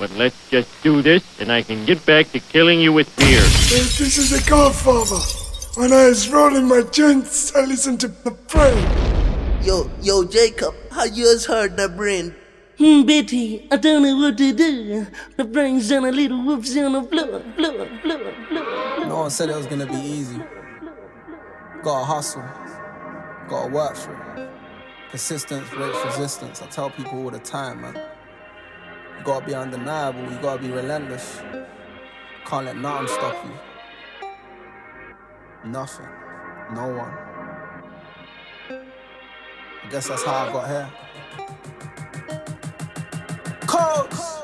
But let's just do this and I can get back to killing you with beer. This is the Godfather. When I was rolling my joints, I listened to the brain. Yo, yo, Jacob, how yours heard the brain? Hmm, Betty, I don't know what to do. The brain's on a little whoops on the floor, floor, floor, floor. No one said it was gonna be easy. Gotta hustle. Gotta work for it. Persistence breaks resistance. I tell people all the time, man. You gotta be undeniable. You gotta be relentless. Can't let nothing stop you. Nothing. No one. I guess that's how I got here. Codes.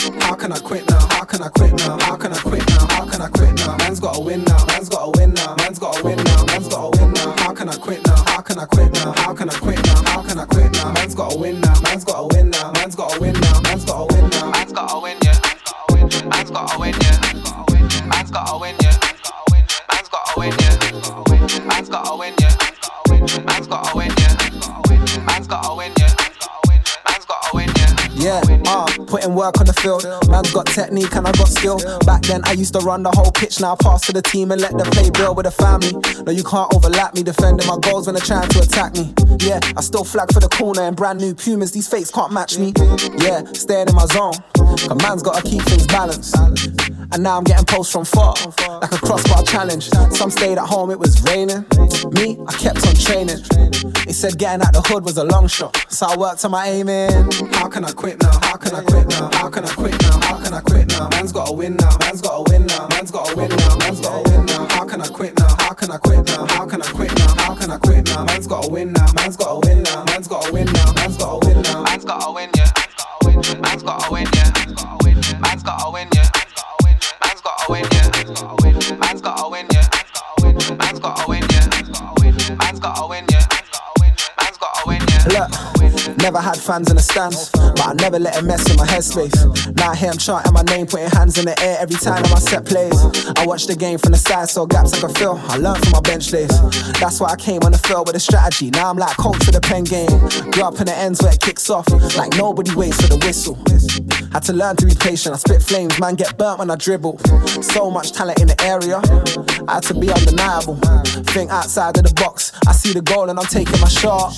How can I quit now? How can I quit now? How can I quit now? How can I quit now? Man's gotta win now. Man's gotta win now. Man's gotta win now. Man's gotta win now. How can I quit now? How can I quit now? How can I quit now? How can I quit now? Man's gotta win now. Man's gotta win now. Man's gotta win now. Man's gotta win now. Man's gotta win, yeah. Man's gotta win, yeah. Man's gotta win, yeah. Man's gotta win, yeah. Man's gotta win, yeah. Man's gotta win, yeah. Man's gotta win, yeah. Yeah. Yeah, uh, putting work on the field. Man's got technique and I got skill. Back then I used to run the whole pitch. Now I pass to the team and let them play build with the family. No, you can't overlap me, defending my goals when they're trying to attack me. Yeah, I still flag for the corner and brand new Pumas. These fakes can't match me. Yeah, staying in my zone. Cause man's gotta keep things balanced. And now I'm getting posts from far, like a crossbar challenge. Some stayed at home, it was raining. Me, I kept on training. They said getting out the hood was a long shot, so I worked on my aiming. How can I quit now? How can I quit now? How can I quit now? How can I quit now? Man's gotta win now. Man's gotta win now. Man's gotta win now. Man's gotta win now. How can I quit now? How can I quit now? How can I quit now? How can I quit now? Man's gotta win now. Man's gotta win now. Man's gotta win now. Man's gotta win now. Man's gotta win, yeah. Man's gotta win, yeah. Man's gotta win, yeah. Man's gotta win, yeah. Man's gotta win, yeah. Man's gotta win, yeah. Man's gotta win, yeah. Man's gotta win, yeah. Look, never had fans in the stands, but I never let it mess with my headspace. Now here I'm chanting my name, putting hands in the air every time my set plays. I watch the game from the side, so gaps I can fill. I learned from my bench days. That's why I came on the field with a strategy. Now I'm like coach for the pen game. Grew up in the ends where it kicks off, like nobody waits for the whistle. Had to learn to be patient. I spit flames, man, get burnt when I dribble. So much talent in the area, I had to be undeniable. Think outside of the box. I see the goal and I'm taking my shot.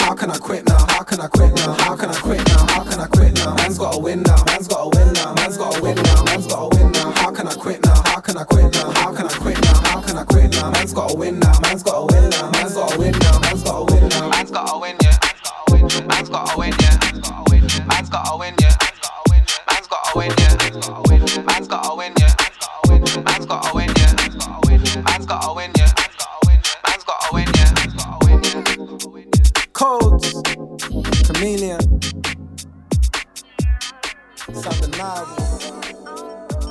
How can I quit now? How can I quit now? How can I quit now? How can I quit now? Man's gotta win now. Man's gotta win now. Man's gotta win now. Man's gotta win now. How can I quit now? How can I quit now? How can I quit now? How can I quit now? Man's gotta win now. Man's gotta win now. Man's gotta win now. Man's gotta win now. Man's gotta win, yeah. Man's gotta win, yeah. Man's gotta win, yeah. Codes, chameleon. It's undeniable.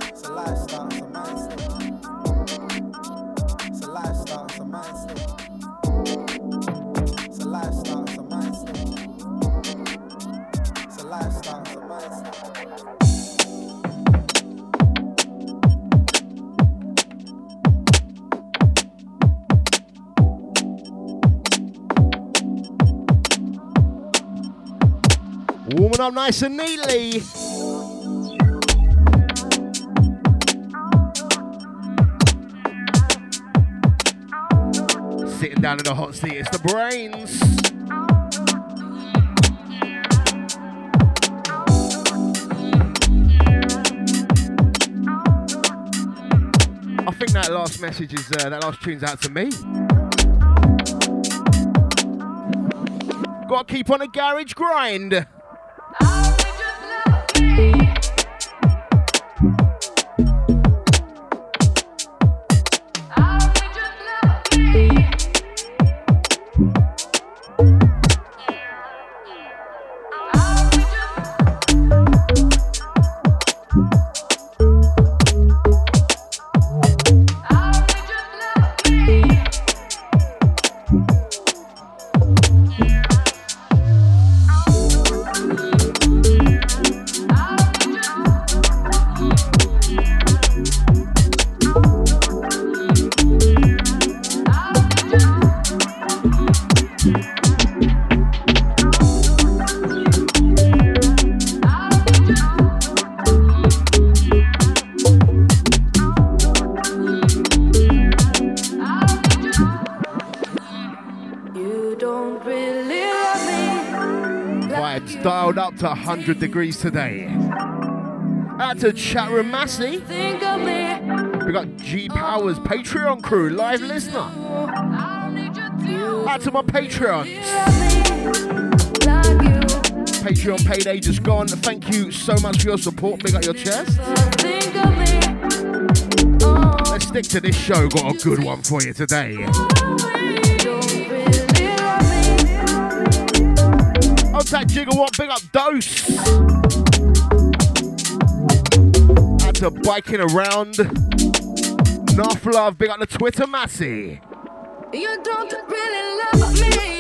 It's a lifestyle, up nice and neatly. Sitting down in the hot seat, it's the Brainz. I think that last message is uh, that last tune's out to me. Gotta keep on a garage grind. Degrees today. Out to Chatroom Massey. We got G Powers Patreon crew, live listener. Out to my Patreons. Patreon payday just gone. Thank you so much for your support. Big up your chest. Let's stick to this show. Got a good one for you today. On that gigawatt, big up dose. Out to biking around. Enough love, big up the Twitter Massey. You don't really love me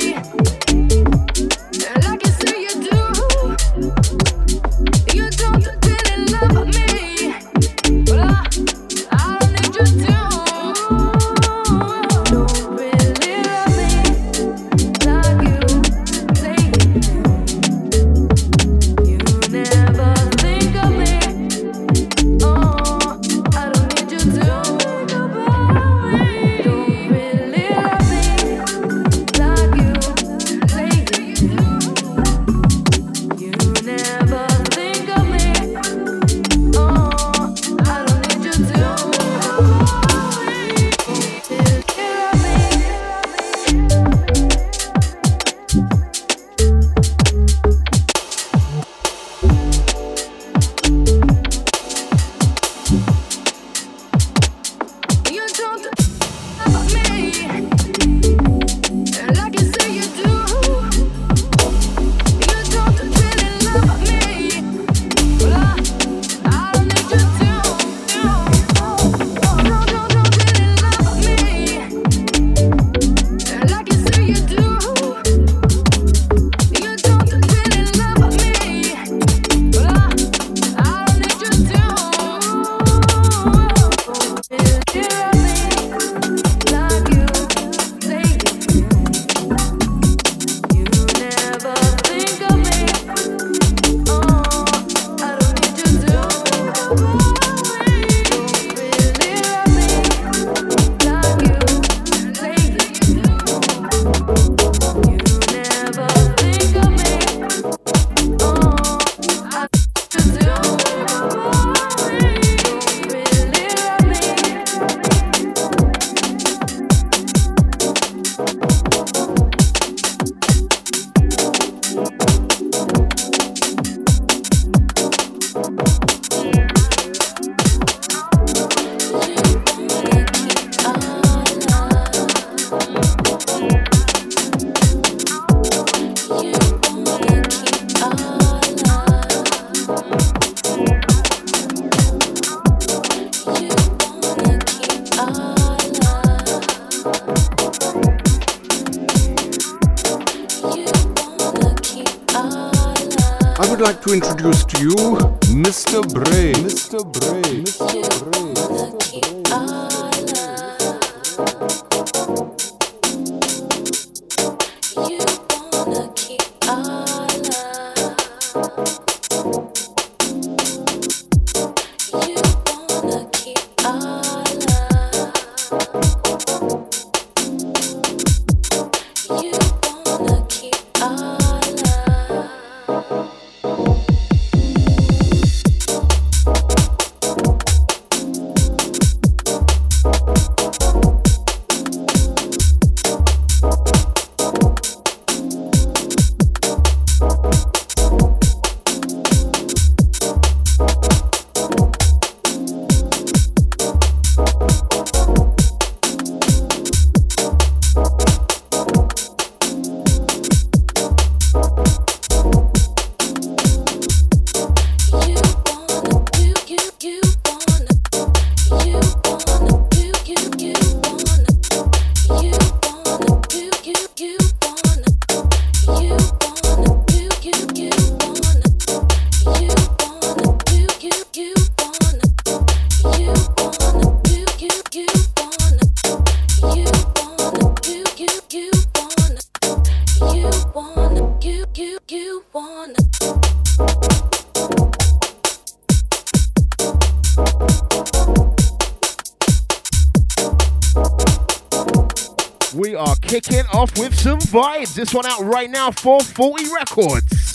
This one out right now, for 40 Records.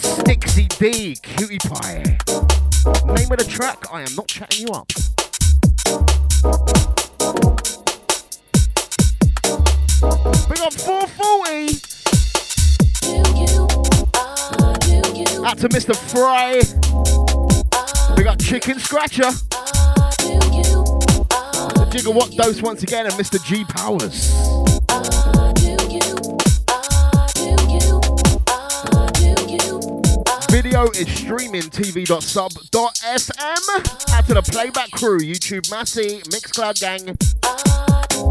Stixy D, Cutie Pie. Name of the track, I am not chatting you up. Big up 440. Out to Mr. Fry. We got Chicken Scratcher. The What Dose once again and Mr. G Powers. Video is streaming tv.sub.sm. Out to the playback crew, YouTube Massey, Mixcloud Gang,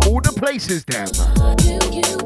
all the places down.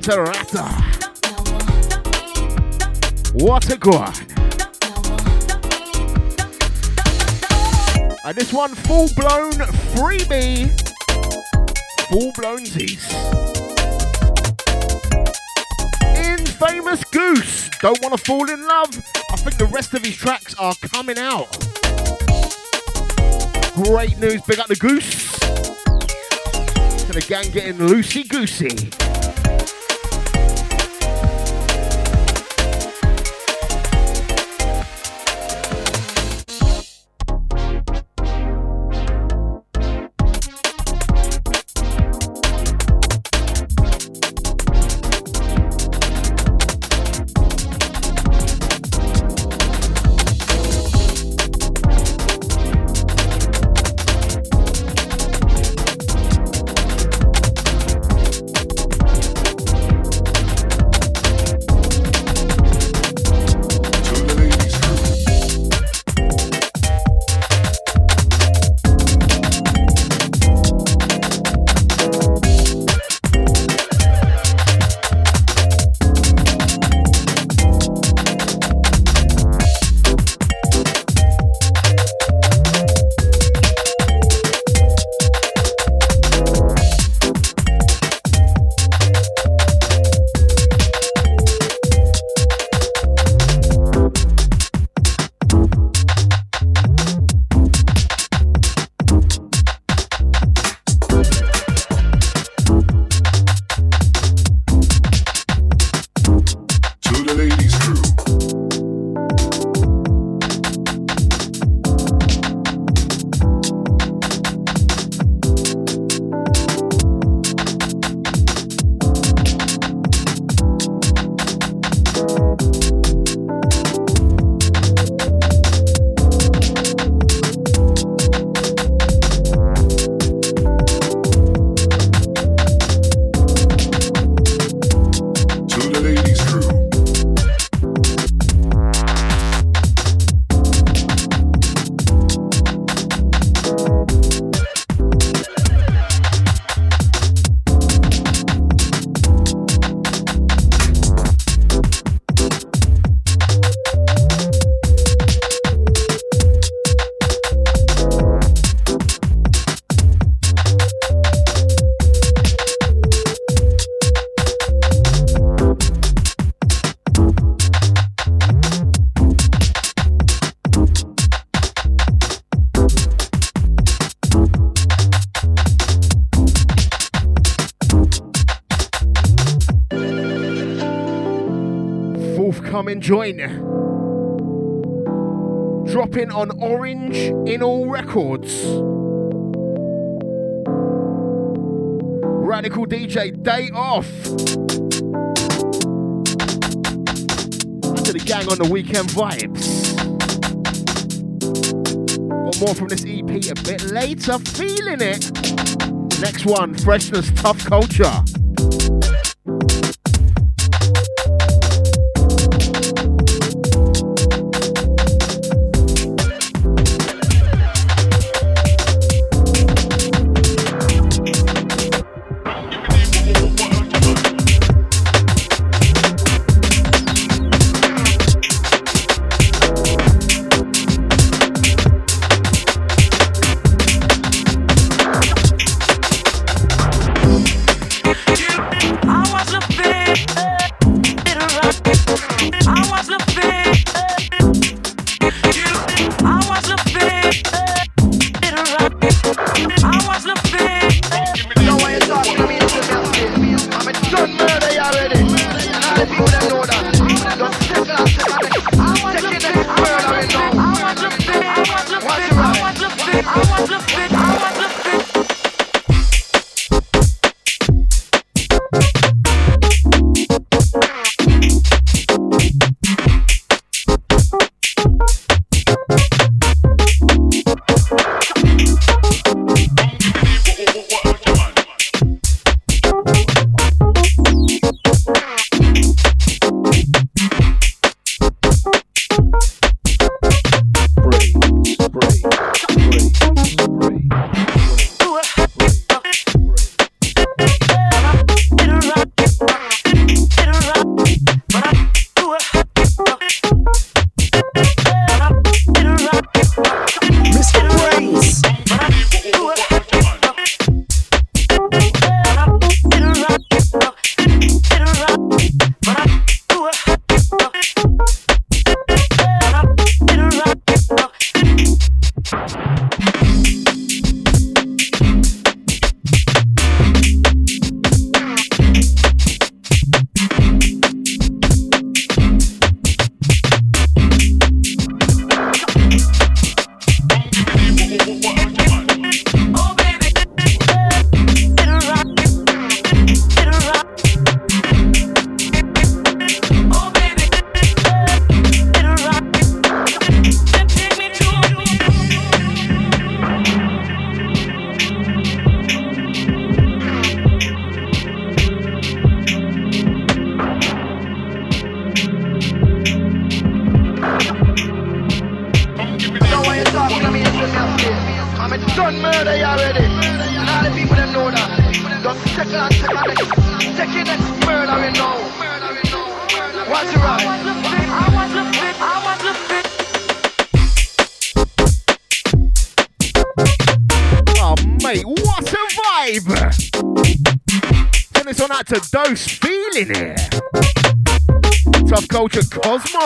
Big to. What a god. And this one, full blown freebie. Full blown tease. Infamous Goose. Don't want to fall in love. I think the rest of his tracks are coming out. Great news. Big up the Goose. To the gang getting loosey goosey. I'm enjoying. Dropping on Orange in all records. Radical DJ Day Off. To the gang on the weekend vibes. Got more from this EP a bit later. Feeling it. Next one, Freshness Tough Culture.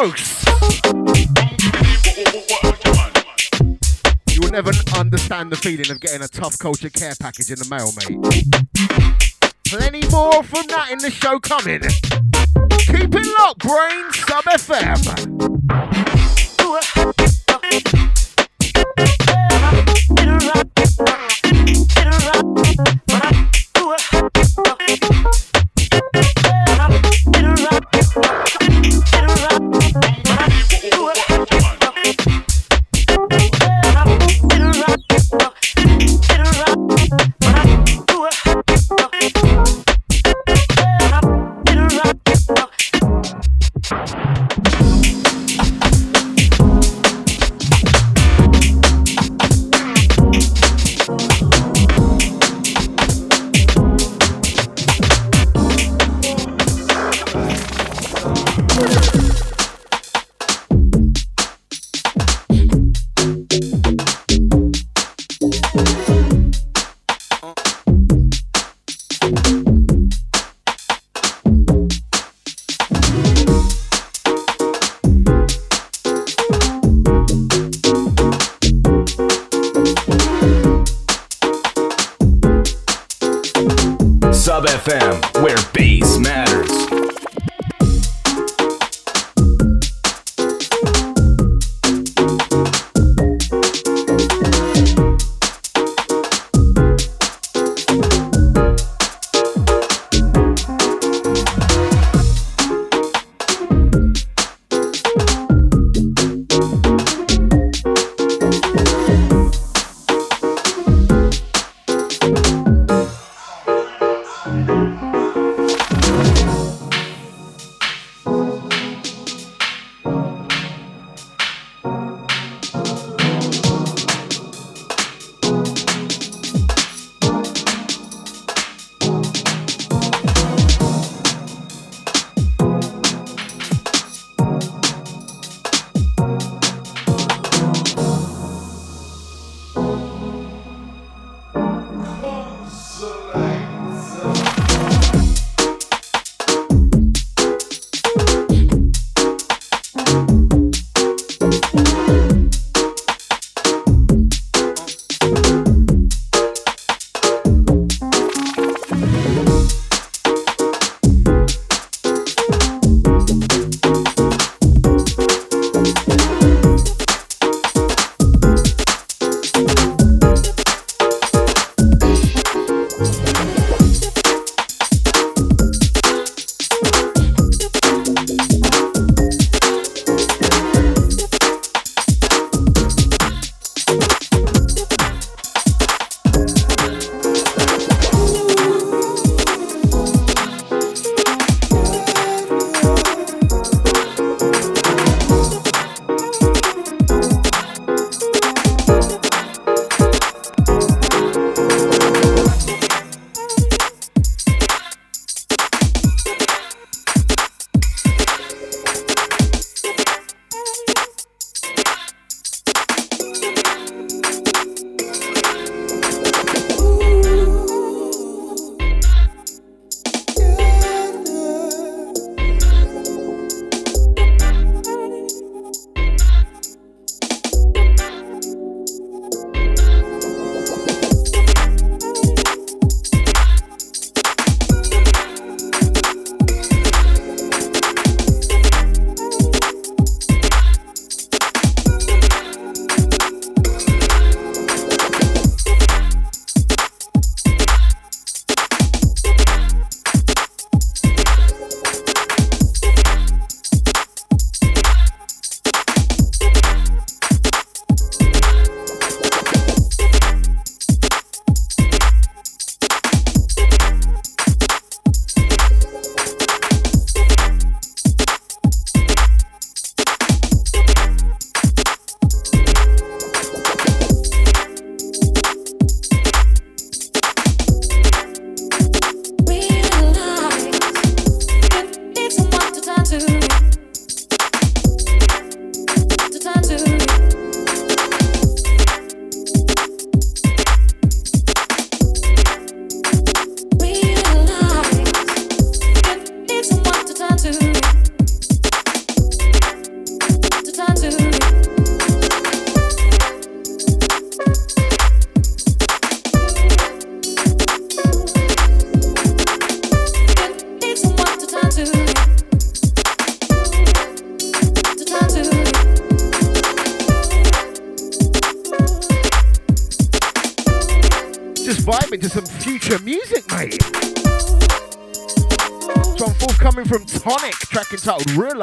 Cosmos. You will never understand the feeling of getting a Tough Culture care package in the mail, mate. Plenty more from that in the show coming. Keep it locked, Brain Sub FM.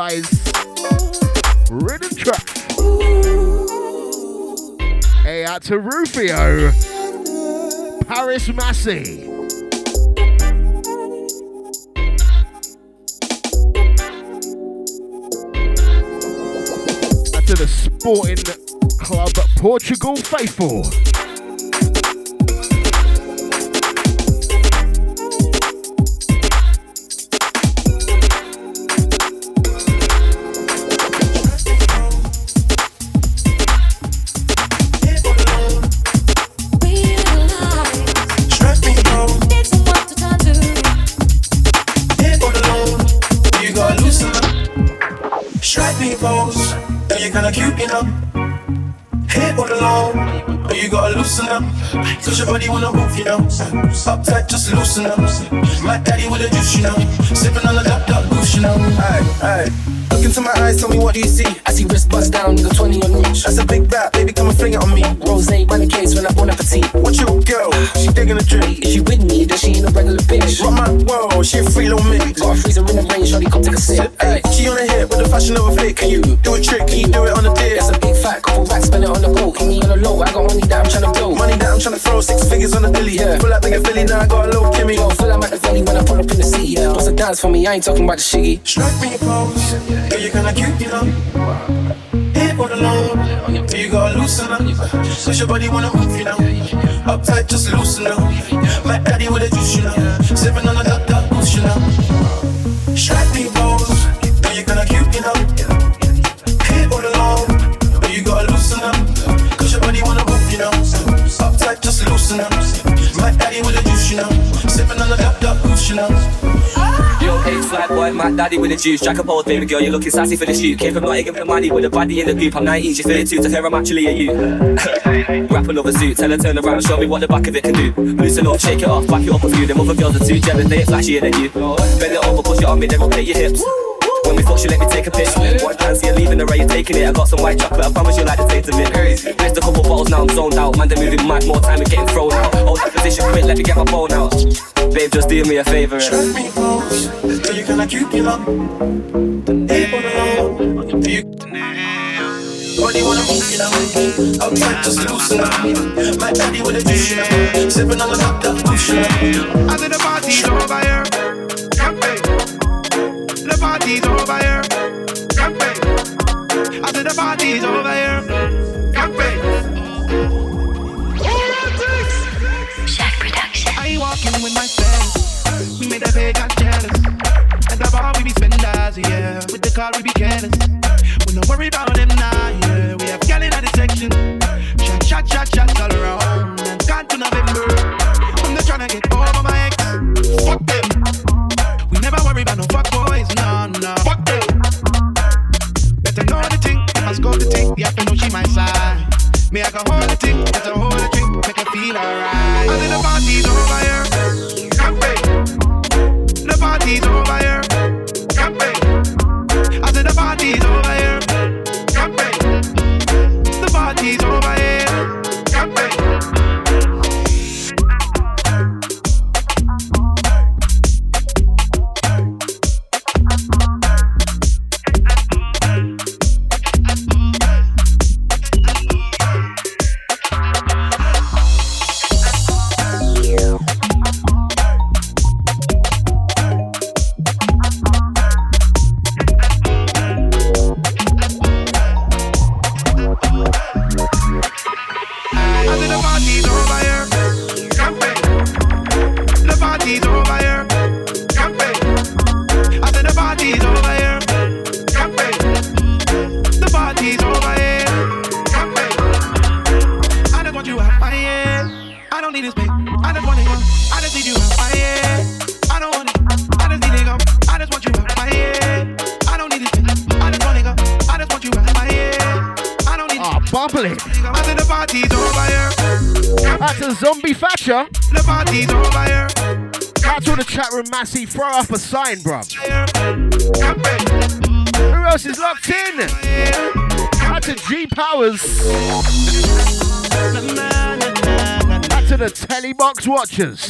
Realize. Rhythm track. Hey, out to Rufio. Paris Massey. Out to the Sporting Club Portugal faithful. Gotta loosen up. Cause your body wanna move, you know. Uptight, just loosen up. My daddy with a juice, you know. Sipping on the dub dub goose, you know. Aye, aye. Look into my eyes, tell me what do you see? I see wrist bust down, nigga 20 on reach. That's a big rap, baby, come and fling it on me. Rose ain't the case when I bon appetit. What your girl? She digging a drink. If she with me, then she ain't a regular bitch. What my whoa, she a free little mix. Got a freezer in the rain, shawty come take a sip. Ay, she on the hip with the fashion of a flick. Can you do a trick? Can you do it on the dick? That's a big fat couple racks, spend it on the go. Keep me on the low, I got money that I'm blow. Money that I'm tryna throw, six figures on the dilly. Yeah. Feel like bigger Philly, now I got a little Kimmy. Yo, feel like I'm at the valley when I pull up in the city. Yeah. What's a dance for me? I ain't talking about the shiggy. Strike me a pose. Girl, you kinda cute, you know. Hit all alone. Do you gotta loosen up? Cause your body wanna move, you know. Uptight, just loosen up. My daddy with a juice, you know. Sipping on the duck, duck, goose, you know. Strike me Loosen up. My daddy with a juice, you know. Sipping on the duck, duck, goose, you know. Yo, H flat boy, my daddy with the juice. Jack a pole, baby girl, you're looking sassy for the shoot. Came from Nottingham for money with a body in the group. I'm 19, she's 32, to her I'm actually a you. Wrap another suit, tell her turn around and show me what the back of it can do. Loosen up, shake it off, back it up a few. Them other girls are too jealous, they ain't flashier than you. Bend it over, push it on me, then rotate your hips. When we fuck, she let me take a pic. One dance, you're leaving the right, you're taking it. I got some white chocolate, I promise you like the taste of it. Missed a couple bottles, now I'm zoned out. Man, they're moving mad, more time and getting thrown out. Hold that position quick, let me get my phone out. Babe, just do me a favor. Strike me pose. Girl, you kinda cute, you know. Hit all alone. Do you Body wanna move, you know. Outside, just loosen up. My daddy with a juice, you know. Sipping on the top, that push, you know. I said the party's over here. Campaign. Party's over here. Campaign. I said the party's over here. Campaign. Shack Production. I ain't walking with my friends. We made a big got jealous. At the bar we be spenders, yeah. With the car we be careless. We no worry about them now, the you have to know she my side. Me, I can hold the thing, get a hold the drink, make her feel alright. I said the party's over here. Thatcher. The party's over here. Out to the chat room, Massey. Throw up a sign, bruv. Who else is locked in? Out to G Powers. Out to the telly box watchers.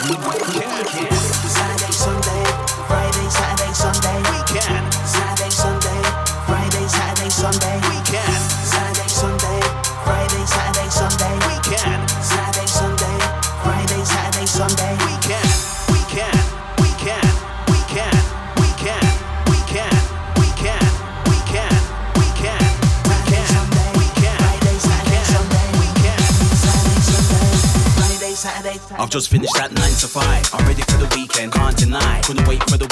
Yeah. I've just finished that 9 to 5. I'm ready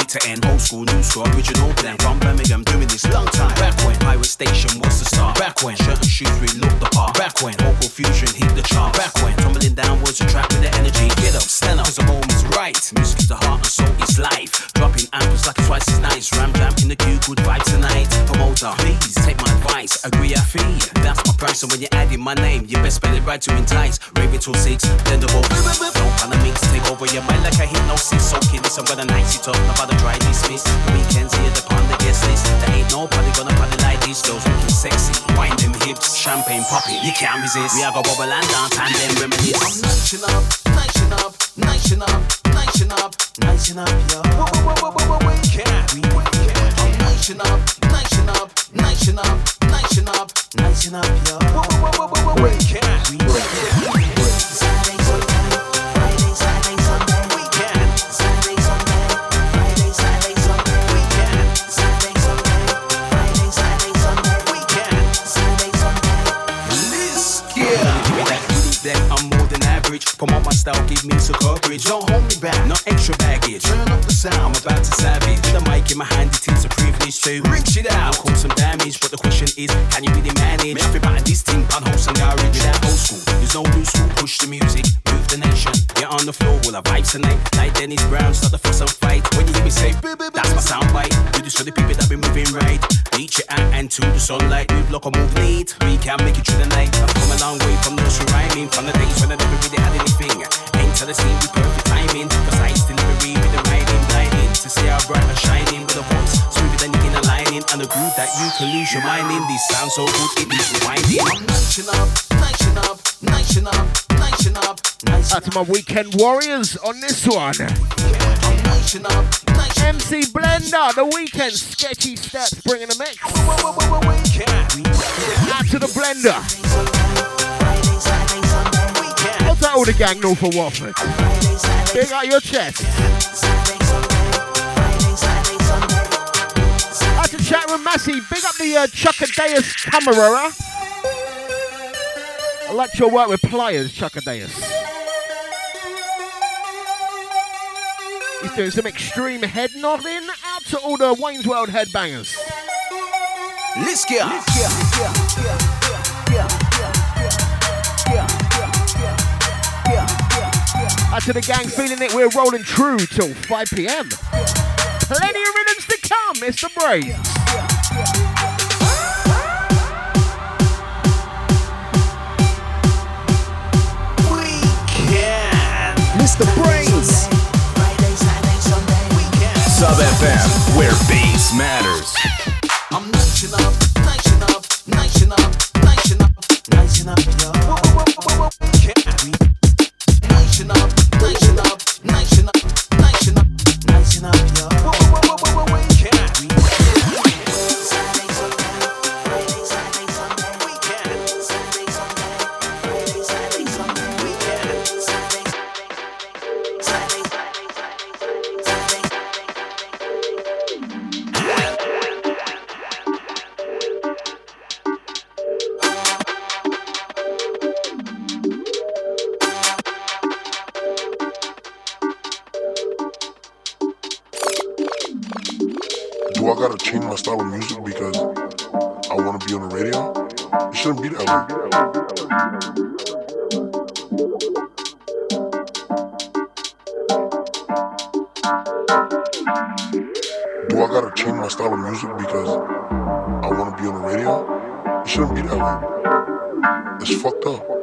week to end. Old school, new school, original plan. From Birmingham, doing this long time. Back when Pirate Station was the start. Back when shirt and shoes really looked the part. Back when vocal fusion hit the chart. Back when tumbling downwards, a track with the energy. Get up, stand up, cause the moment's right. Music is the heart and soul is life. Dropping ampers like it's twice as nice. Ram jam in the queue, good vibe tonight. Promoter, please take my advice. Agree, I fee. That's my price. And when you're adding my name, you best spell it right to entice. Raving till six, blendable. Don't pan the mix, take over your mind like a hypnosis. Soaking this, I'm gonna nice it up. Dry dismiss. The weekends here, the on the guest list. There ain't nobody gonna party like these girls looking sexy. Wind them hips, champagne popping. You can't resist. We are go bubble and dance and then reminisce. I'm nation up, nation up, nation up, nation up, nation up, yo. We can, we can. I'm nation up, nation up, nation up, nation up, nation up, yo. We can, we can. Saturday, Promote my style, give me some courage. Don't hold me back, not extra baggage. Turn up the sound, I'm about to savage. The mic in my hand, it is a privilege to ring shit out. Cause some damage, but the question is, can you really manage? Everybody this thing, on wholesome garage without old school. There's no new school, push the music, move the nation. Get on the floor, all the vibes tonight. Like Dennis Brown, start the fuss and fight. When you hear me say, that's my sound bite. Do this for the people that be moving right. Reach it out and to the sunlight. Move like a move late. We can make it through the night. I've come a long way from nursery rhyming. From the days when I never really had anything. Enter the scene with perfect timing. Precise delivery with the writing, blinding. To see how bright and shining with a voice. Smoother than you in aligning. And the groove that you can lose your mind in. This sounds so good, it needs rewinding. I'm up, up, up, up. Out to my weekend warriors on this one. MC Blender, the weekend sketchy steps bringing the mix. Out to the Blender. The gang north of Watford? Big out your chest. Out to chat with Massey. Big up the uh, Chuckadeus camera. I like your work with pliers, Chuckadeus. He's doing some extreme head nodding. Out to all the Wayne's World headbangers. Let's get Out to the gang feeling it, we're rolling true till 5 pm. Plenty of rhythms to come, Mr. Brainz. Mr. Brainz. Sub FM, where bass matters. I'm nation up, nation up, nation up, nation up, nation up, way.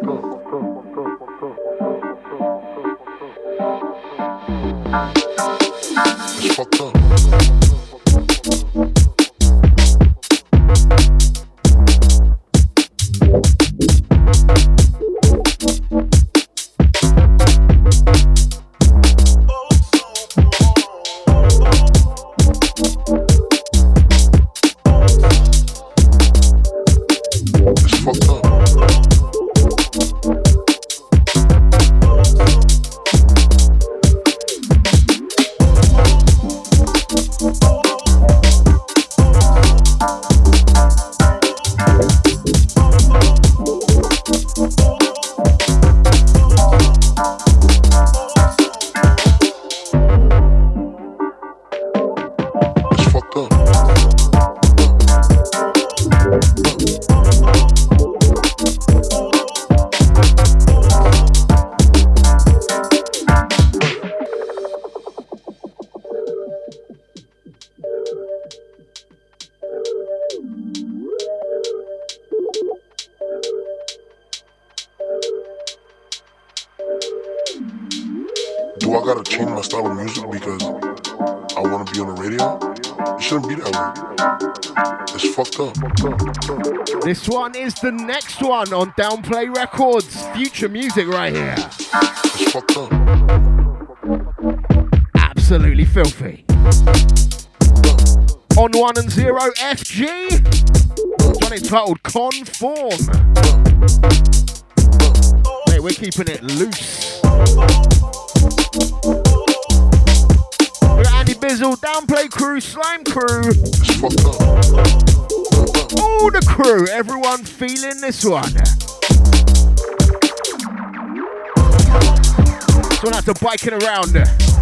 Next one on Downplay Records. Future music right here. Absolutely filthy. On one and zero FG. This one entitled Conform. Mate, we're keeping it loose. We're Andy Bizzle, Downplay Crew, Slime Crew all the crew, everyone feeling this one. This one out to biking around.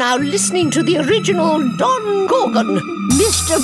Now listening to the original Don Gorgon, Mr.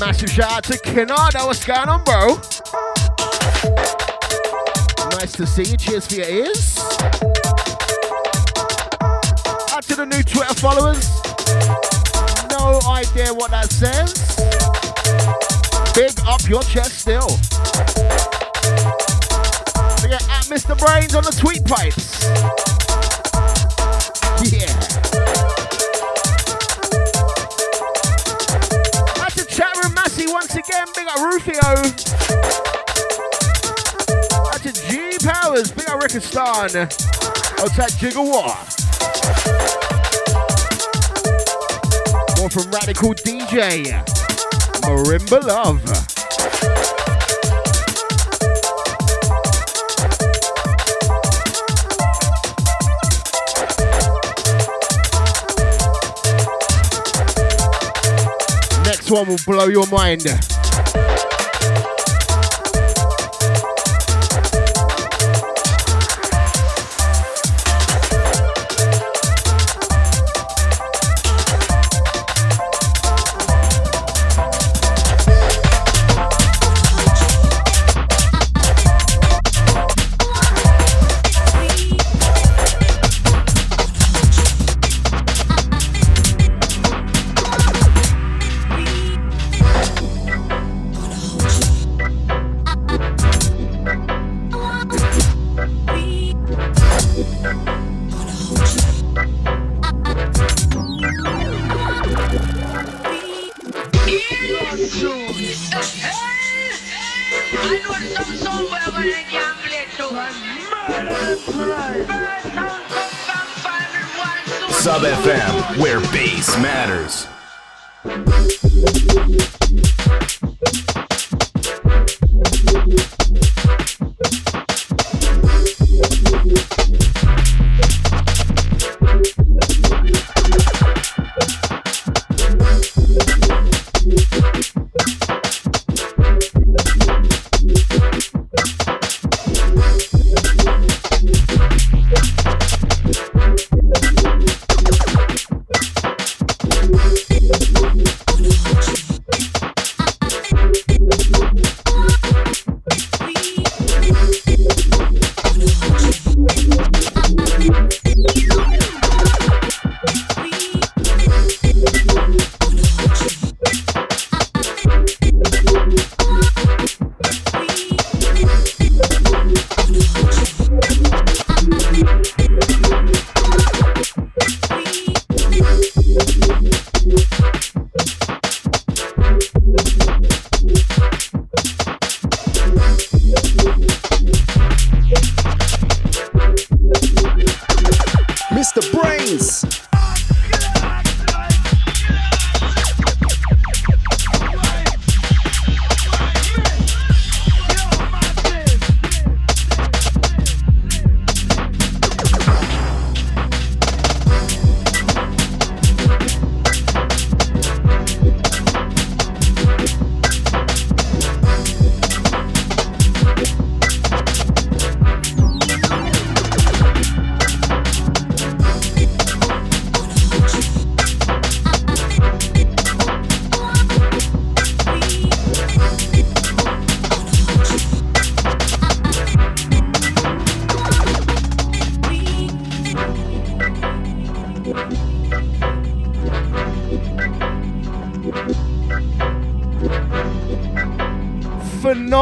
Massive shout out to Kenardo. What's going on, bro? Nice to see you. Cheers for your ears. Out to the new Twitter followers. No idea what that says. Big up your chest still. So yeah, at Mr. Brainz on the tweet pipes. Big up Rufio. Out to G Powers. Big up Rickistan. Outside Gigawatt. More from Radical DJ. Marimba Love. Next one will blow your mind.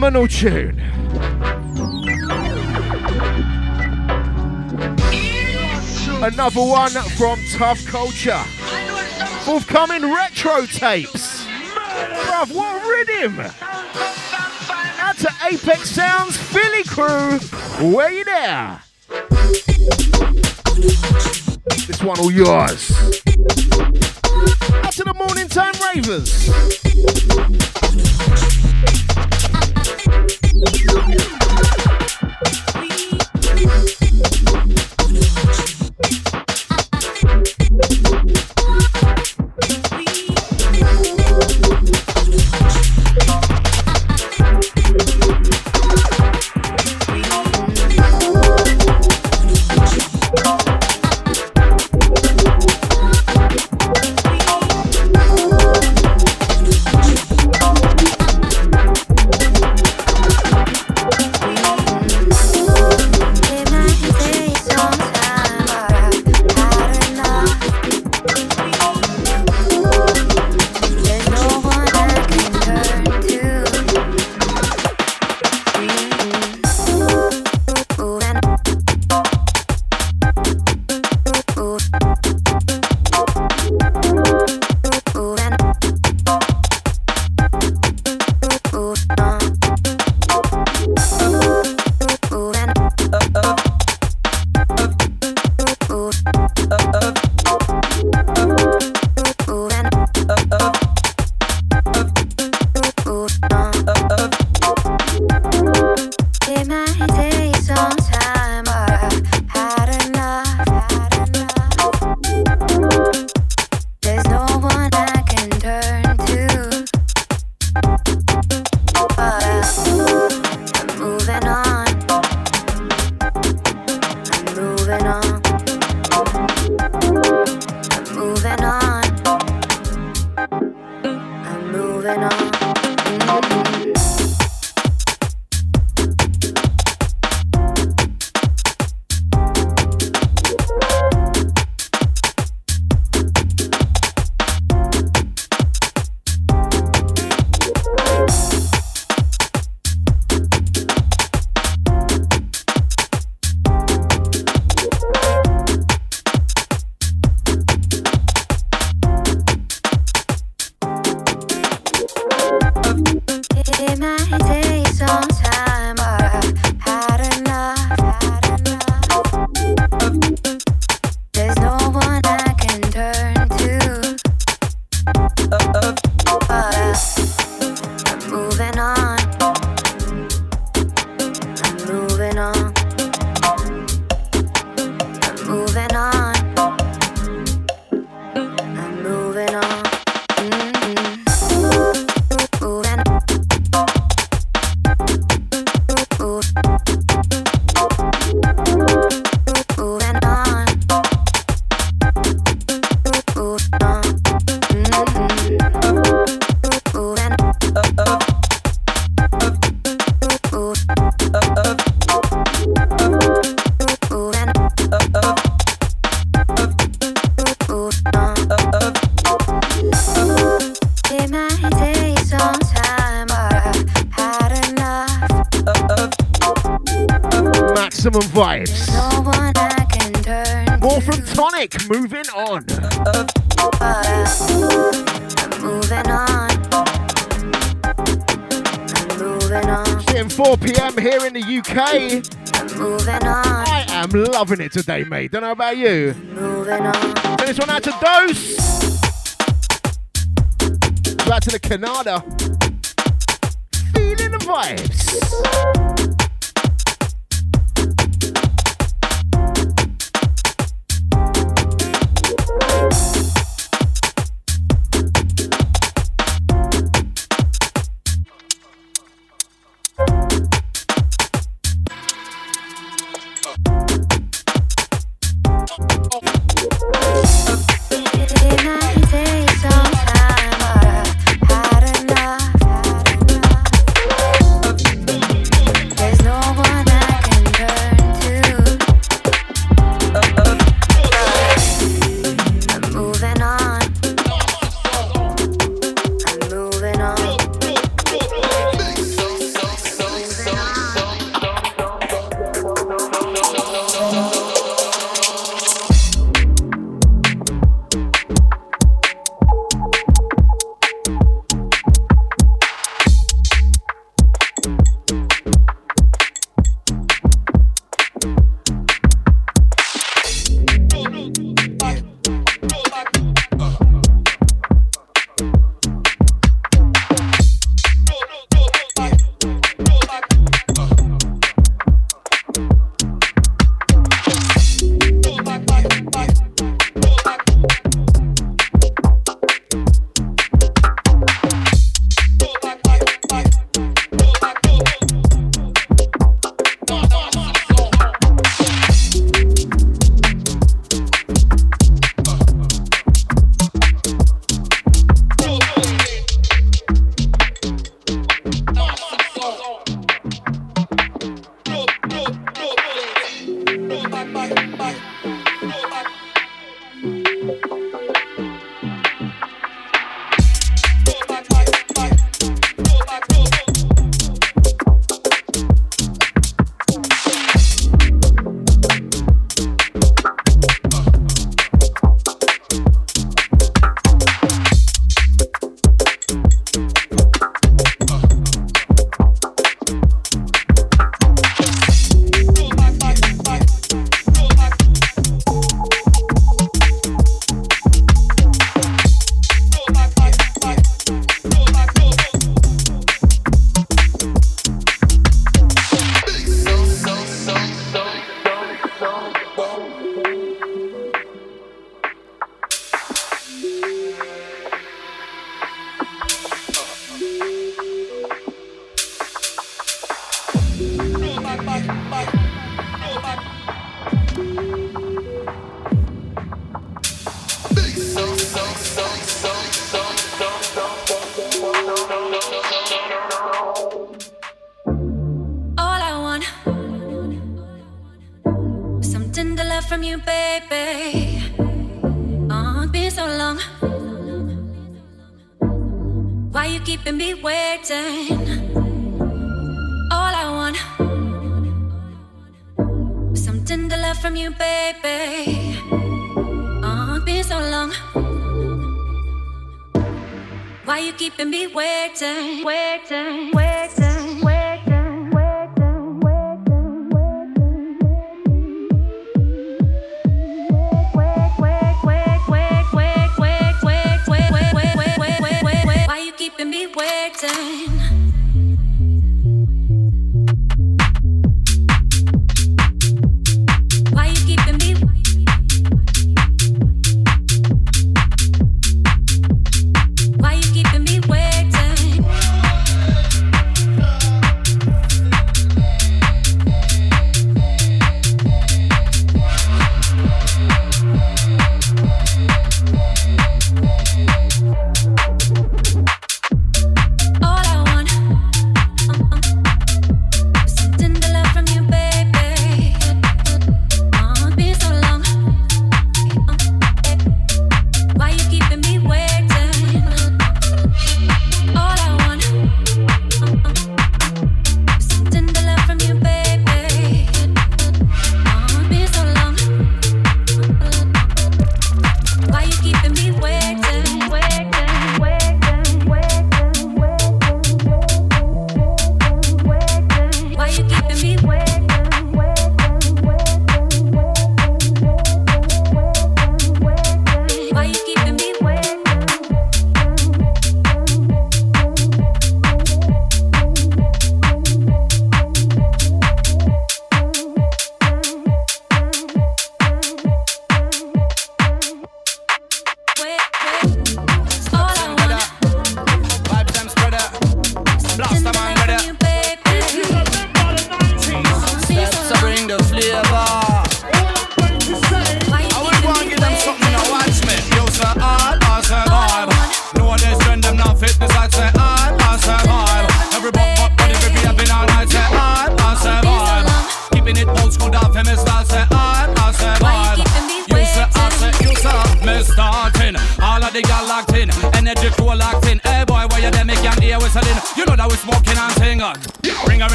Phenomenal tune. Another one from Tough Culture. Forthcoming retro tapes. Bruv, what rhythm! Out to Apex Sounds Philly crew. Where you there? This one all yours. Out to the morning time ravers. It Tonic. Moving on. I'm moving on. I'm moving on. Sitting 4 p.m. here in the UK. I'm moving on. I am loving it today, mate. Don't know about you. Moving on. This one out to Dose. Out to the Canada. Feeling the vibes. You, baby. Oh, it's been so long. Why you keeping me waiting? All I want, something to love from you, baby. Oh, it's been so long. Why you keeping me waiting, waiting, waiting,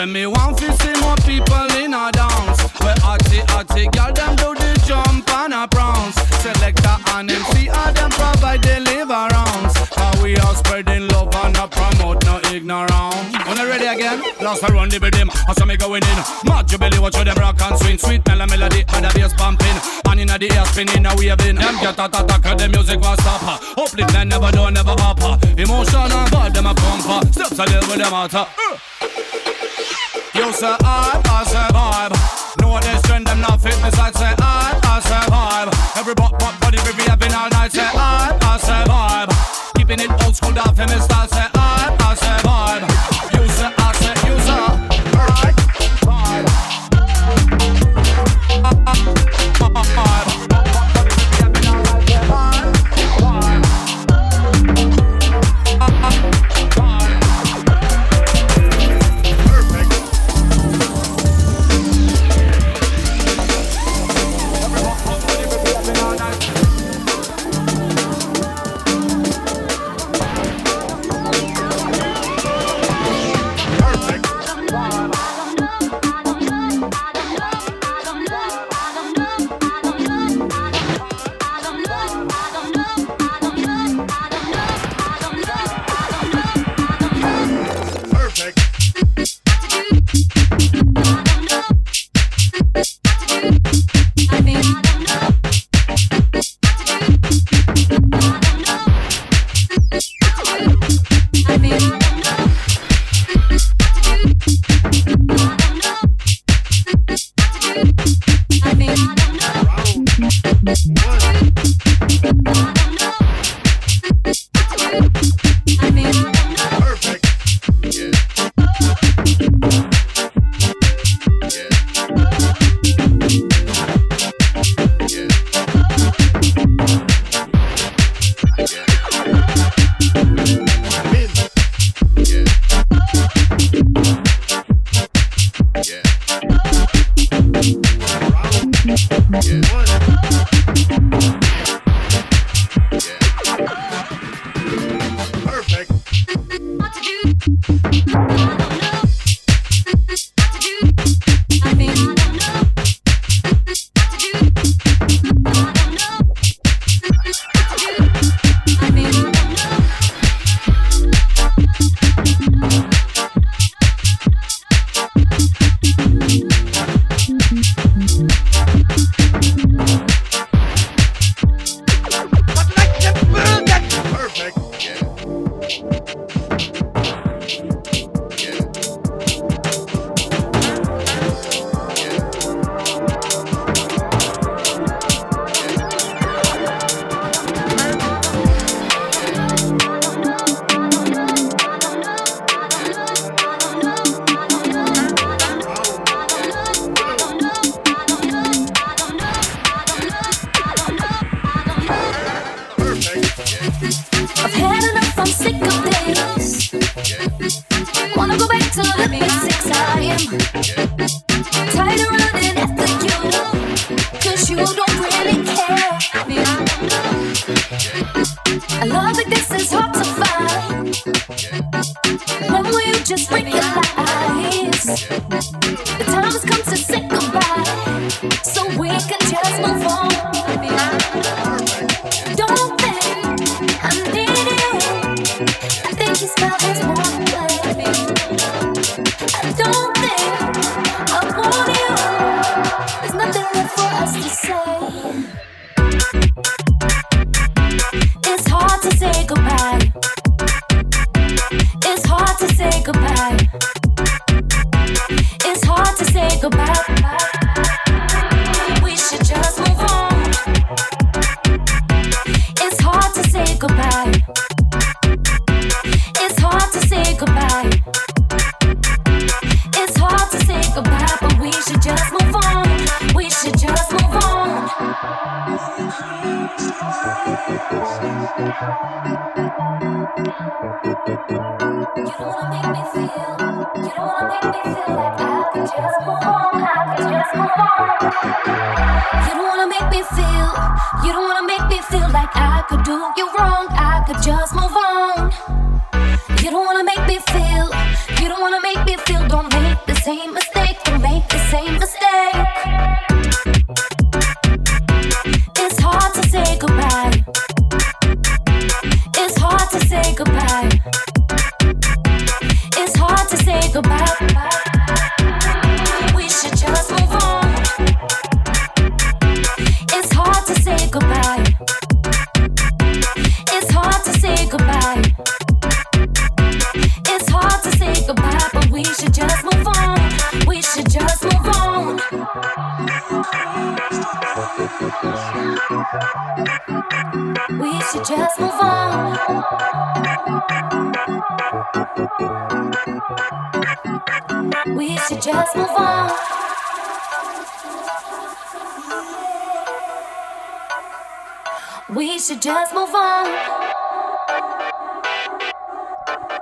Send me want to see more people in a dance. Where arty arty girl them do the jump and a prance. Selector and MC and them provide deliverance. Cause we are spreading love and not promote no ignorance. I ready again, last I run the rhythm. I saw me going in. Mad belly watch how them rock and swing. Sweet mellow melody and the bass pumping. And inna the air spinning a waving. Them get a attack the music was stopper. Uplift and never do never upper. Emotion and bad them a pumper. Steps a little with them out. You say I, I say vibe. No they trend them not fitness. I say I, I say vibe. Every bot, body we having all night. Say I, I say vibe. Keeping it old school, that famous style. Say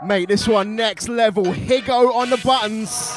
Mate, this one next level. Higo on the buttons.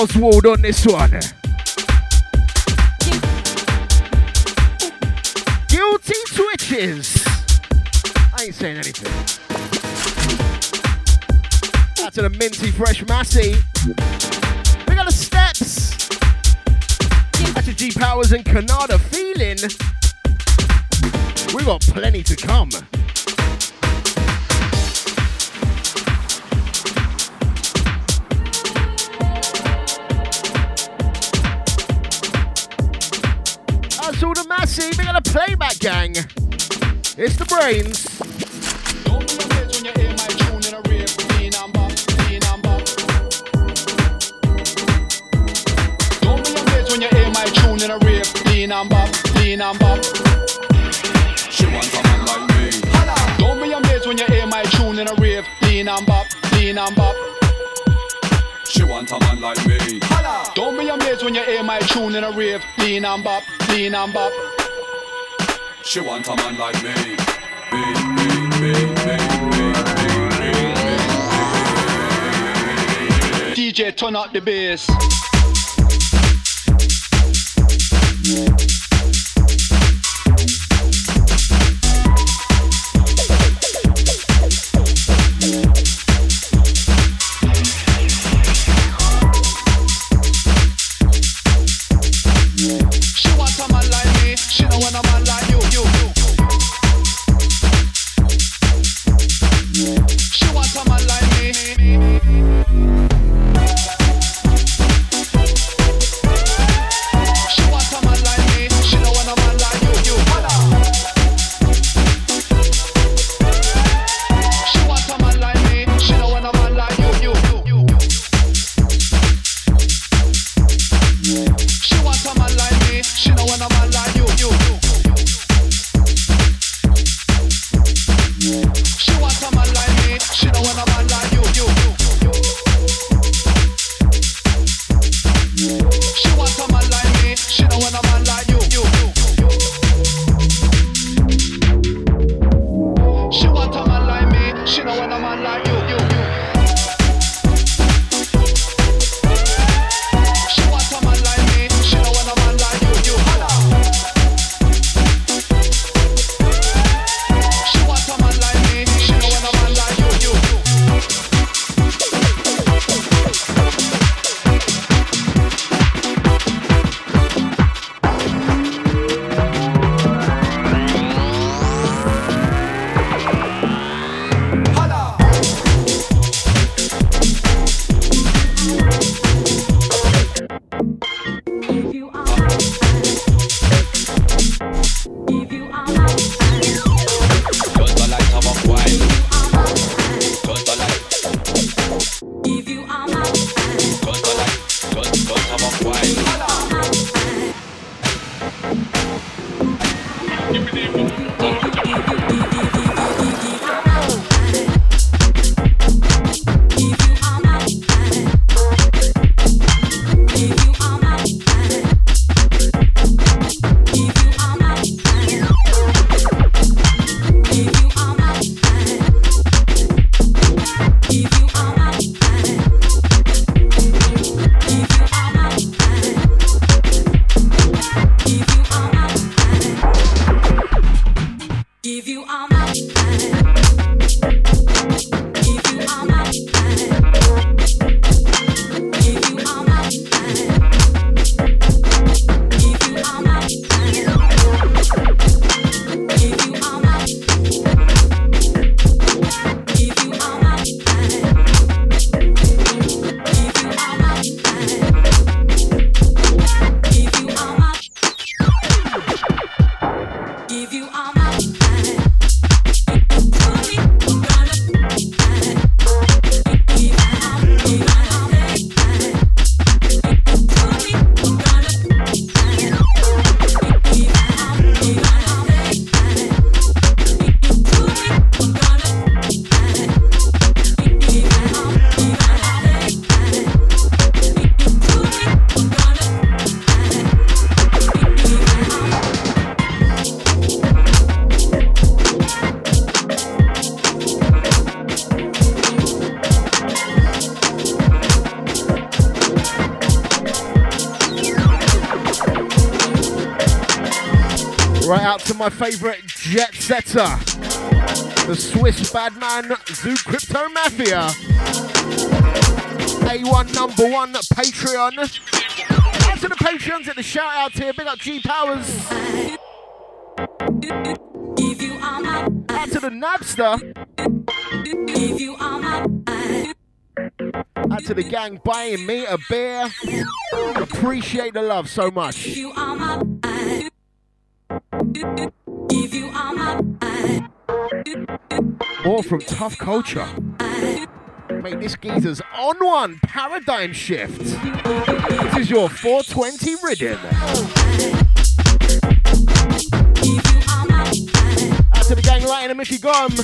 On this one. Guilty twitches. I ain't saying anything. That's to the minty fresh Massey. We got the steps. That's to G Powers and Kanada feeling. We got plenty to come. Brainz. She wants a man like me. Don't be amazed when you hear my tune in a rave. Lean and bop, lean and bop. She wants a man like me. Don't be amazed when you hear my tune in a rave. Lean and bop, lean and bop. She want a man like me. DJ, turn up the bass. my favorite jet setter, the Swiss badman Zoo Crypto Mafia. A1 number one Patreon. Out to the Patreons at the shout out here. Big up G Powers. Out to the Nabster. Out to the gang buying me a beer. Appreciate the love so much. Tough Culture. Make this geezer's on one paradigm shift. This is your 420 rhythm. Out to the gang lighting a Mickey Gum.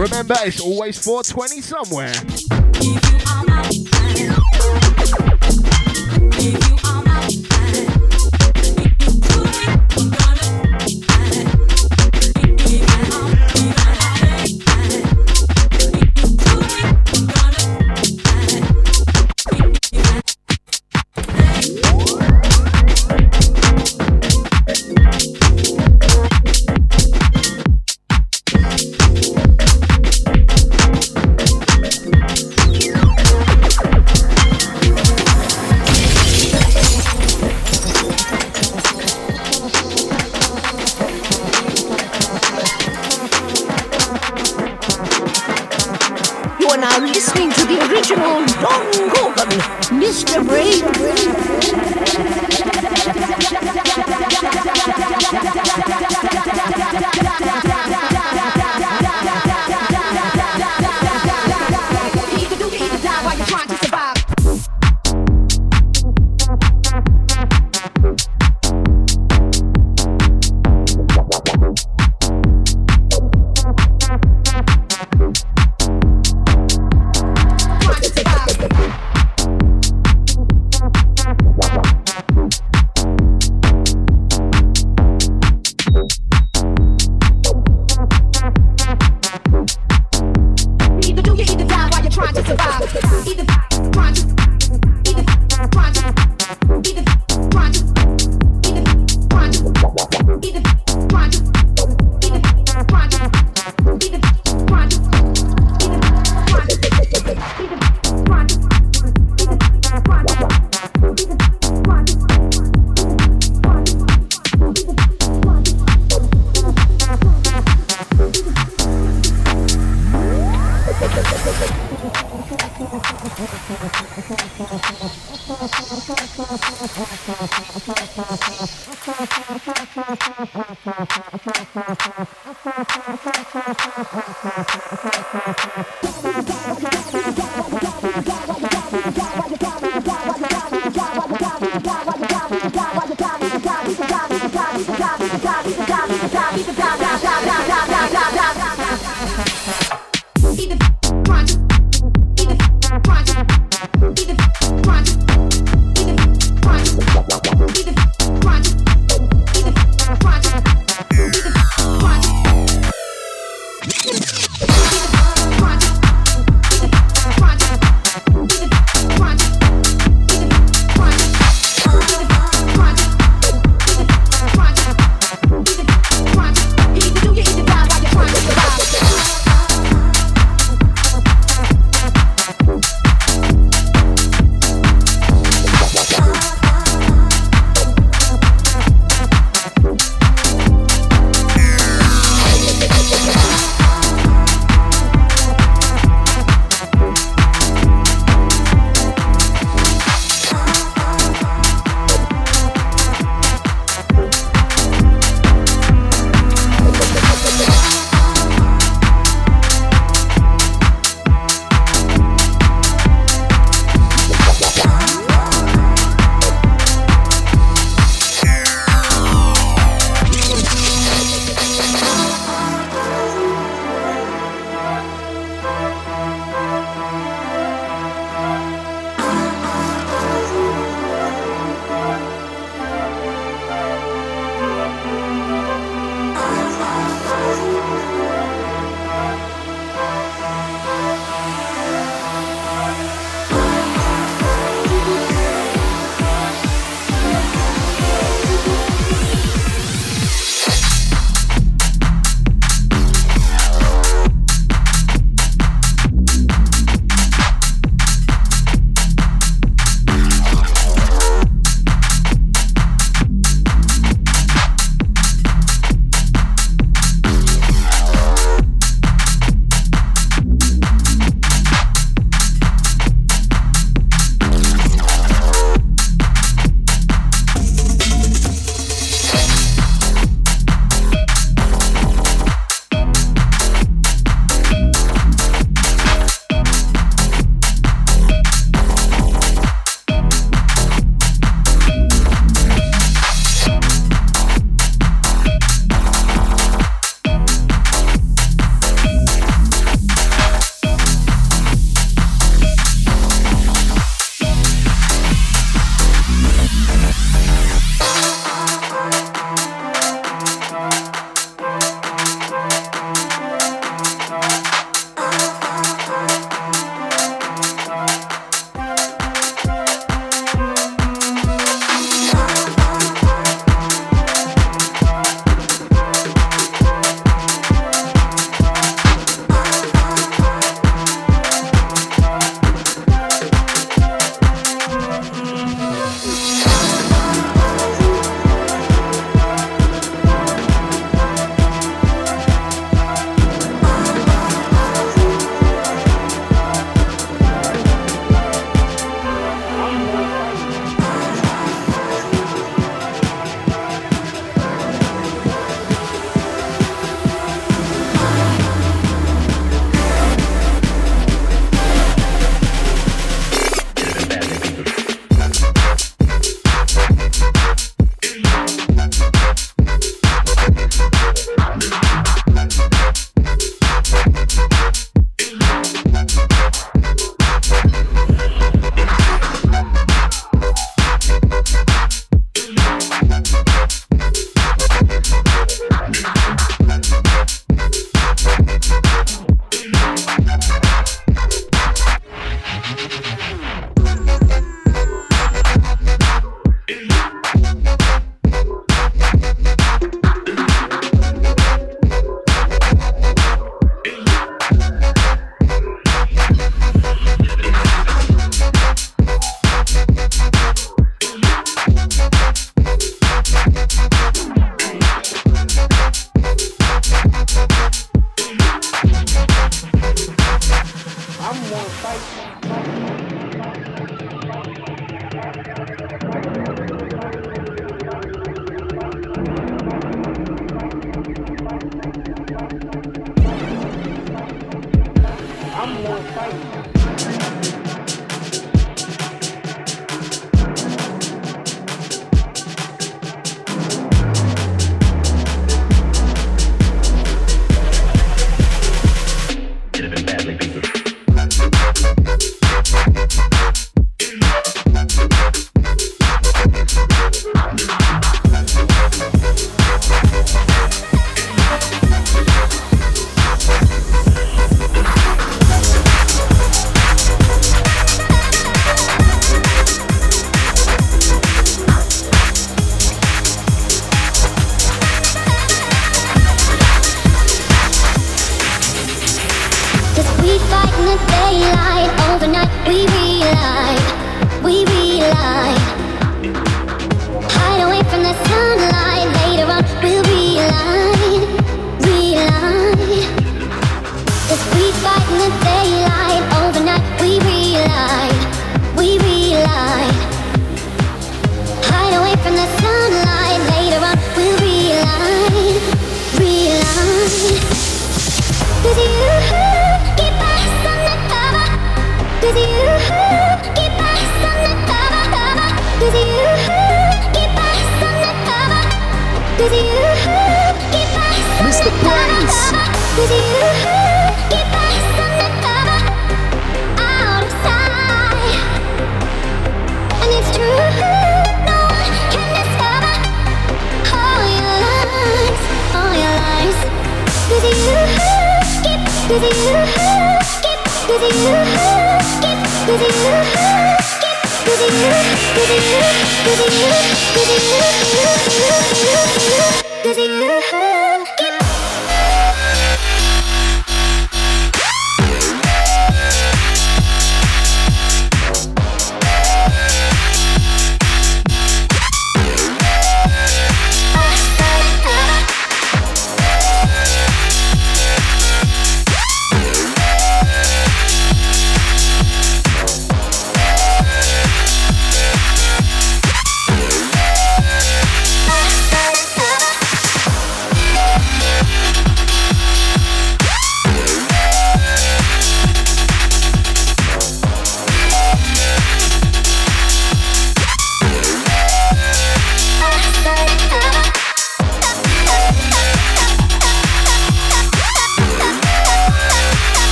Remember, it's always 420 somewhere. You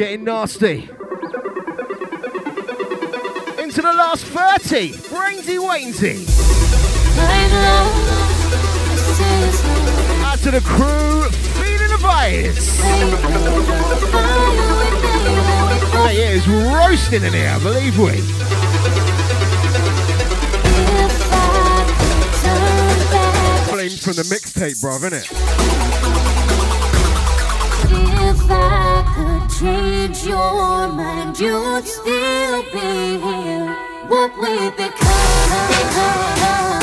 getting nasty. Into the last 30, brainsy wainsy. Out to the crew, feeling the vibes. Hey, it is roasting in here, believe we. from the mixtape, bruv, innit? change your mind, you'd still be here. What we become.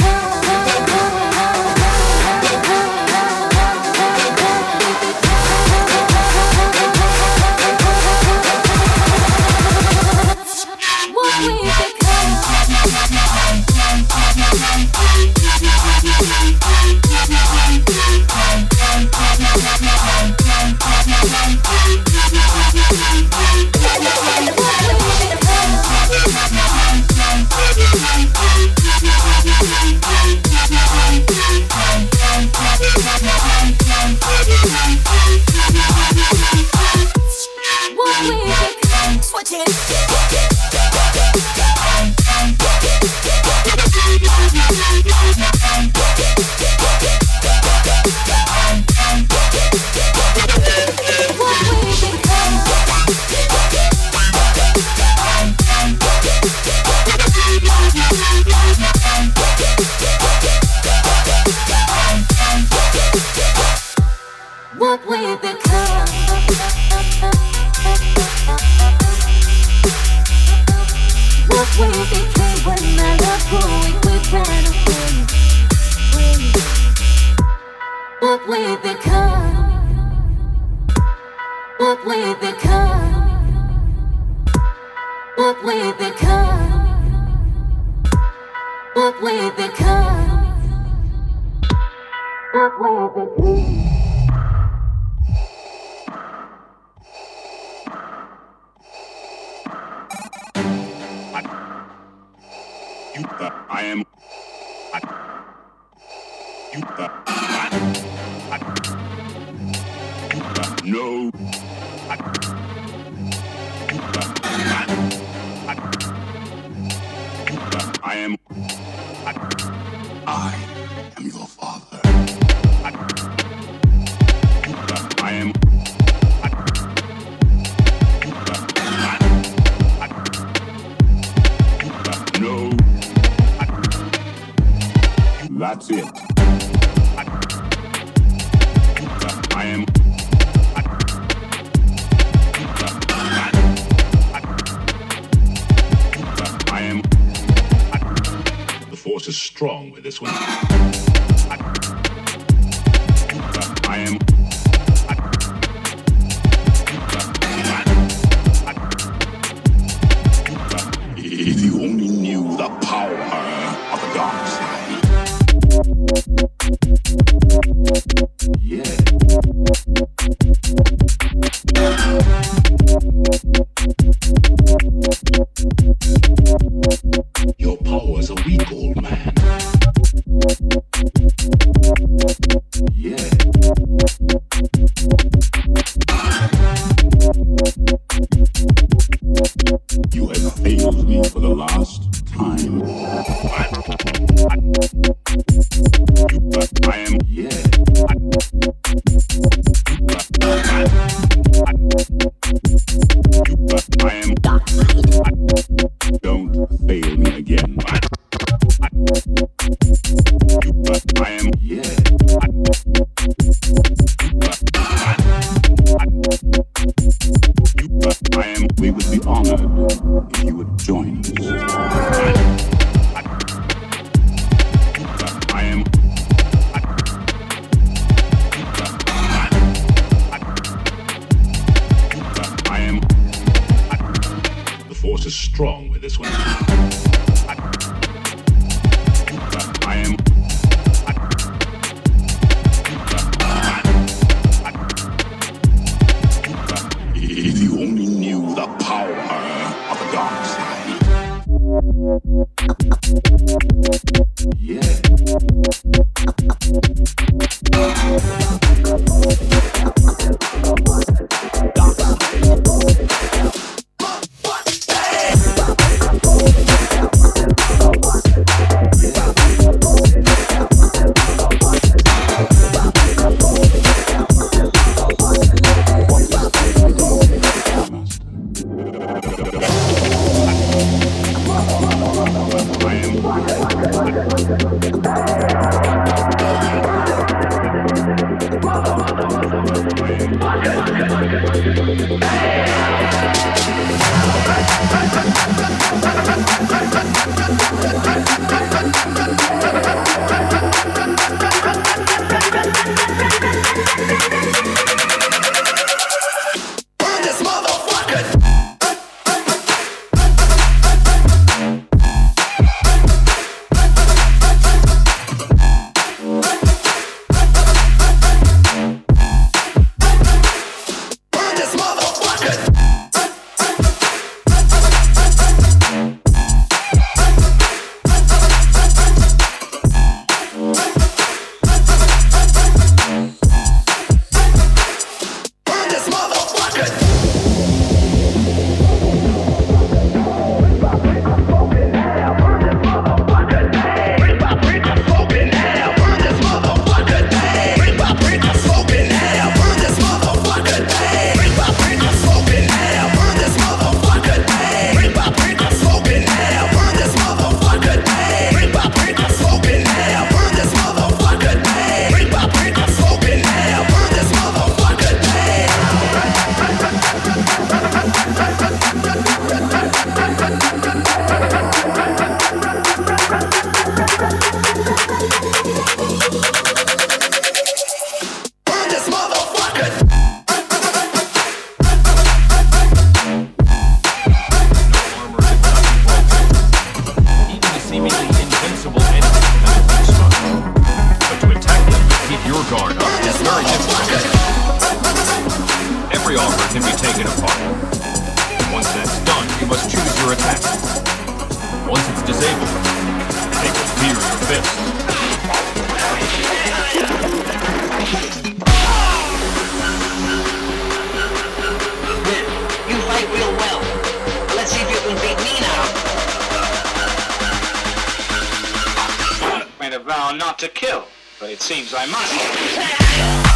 It seems I must.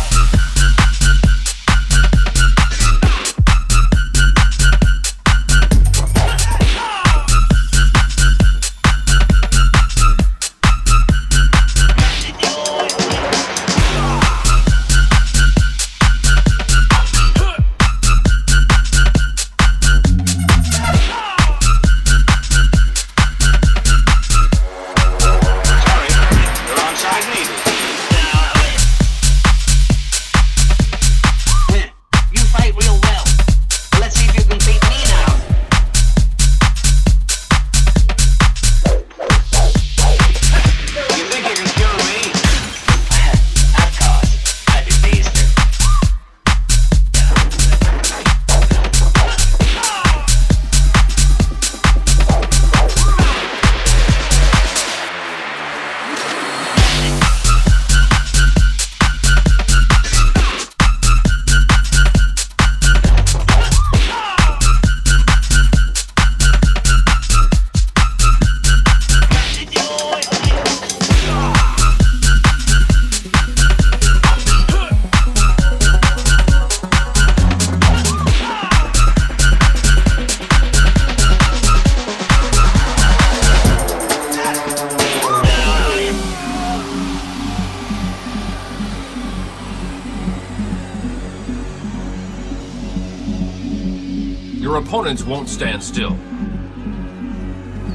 Won't stand still.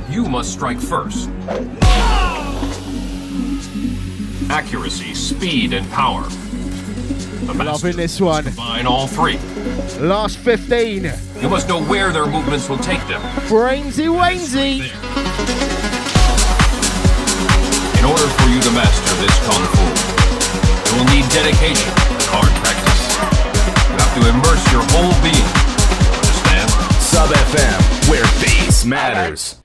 You must strike first. Accuracy, speed, and power. The Loving this one. combine all three. Last 15. You must know where their movements will take them. Brainsy Wainsy. In order for you to master this kung fu, you will need dedication and hard practice. You have to immerse your whole being. Sub FM, where bass matters.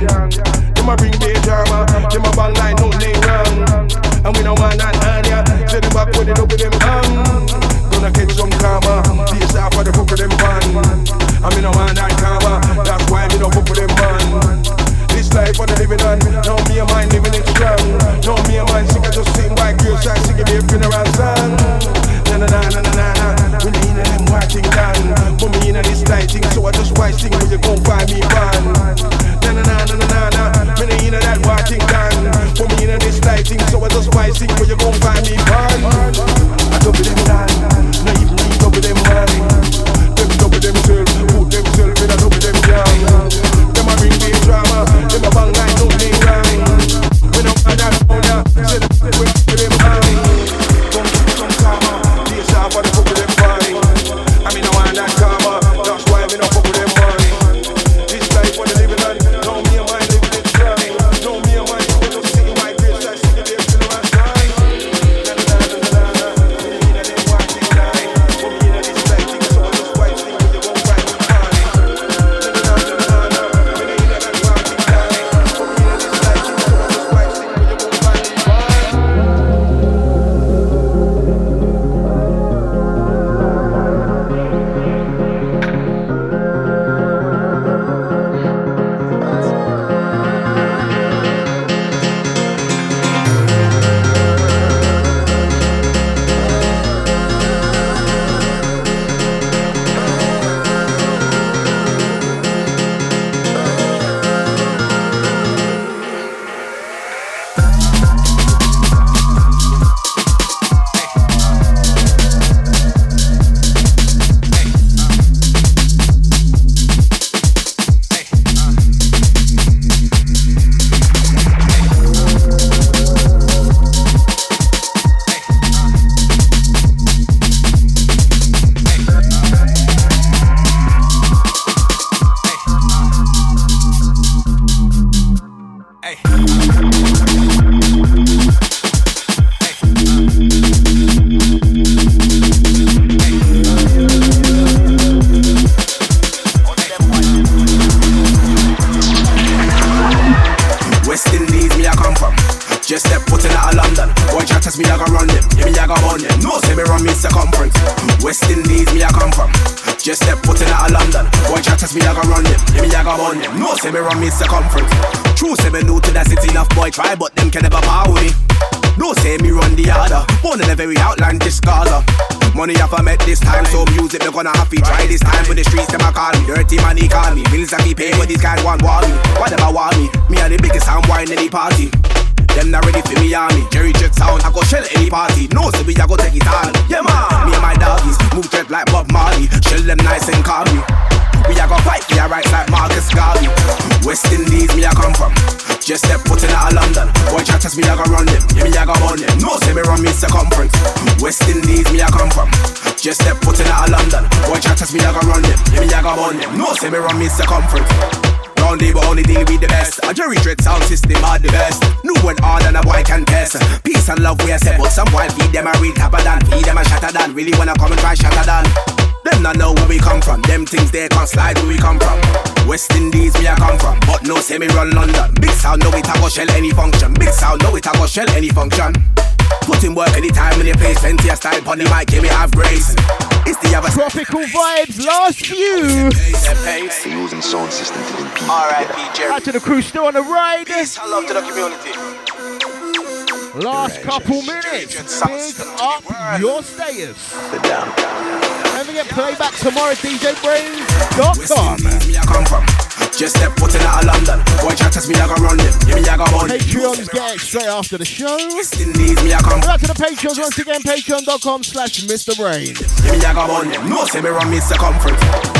young. Them a bring their drama, them a bang like no name wrong. And we don't want that earlier, so them back with it up with them um. Gonna catch some karma, this half of the fuck with them band. And we don't want that karma, that's why we don't fuck with them band. This life I'm living on, now me and mine living it strong. Now me and mine sick of just sitting by girls and singing their funeral song. Na na na na na na, we need them watching down. Put me in this lighting, so I just watch things when you come find me band. See where you're going Them things they can't slide where we come from. West Indies me I come from, but no say me run London. Big sound know it I go shell any function. Big sound know it I go shell any function. Put in work anytime in your place, plenty of style pon the mic, give me have grace. It's the other tropical vibes. Last few. Using sound system to compete. R.I.P. Jerry. Out to the crew still on the ride. Peace and love to the community. Last couple minutes. Big up your status. Don't forget playback tomorrow. DJBrainz.com. Me I come from. Just step foot in out of London. Boy, test me, I go run them. Give me, I go on. Patreons get it straight after the show. Indies, me I come. Out to the Patreons once again. Patreon.com slash Mr. Brainz. Give me, I go on them. No, say me run me circumference.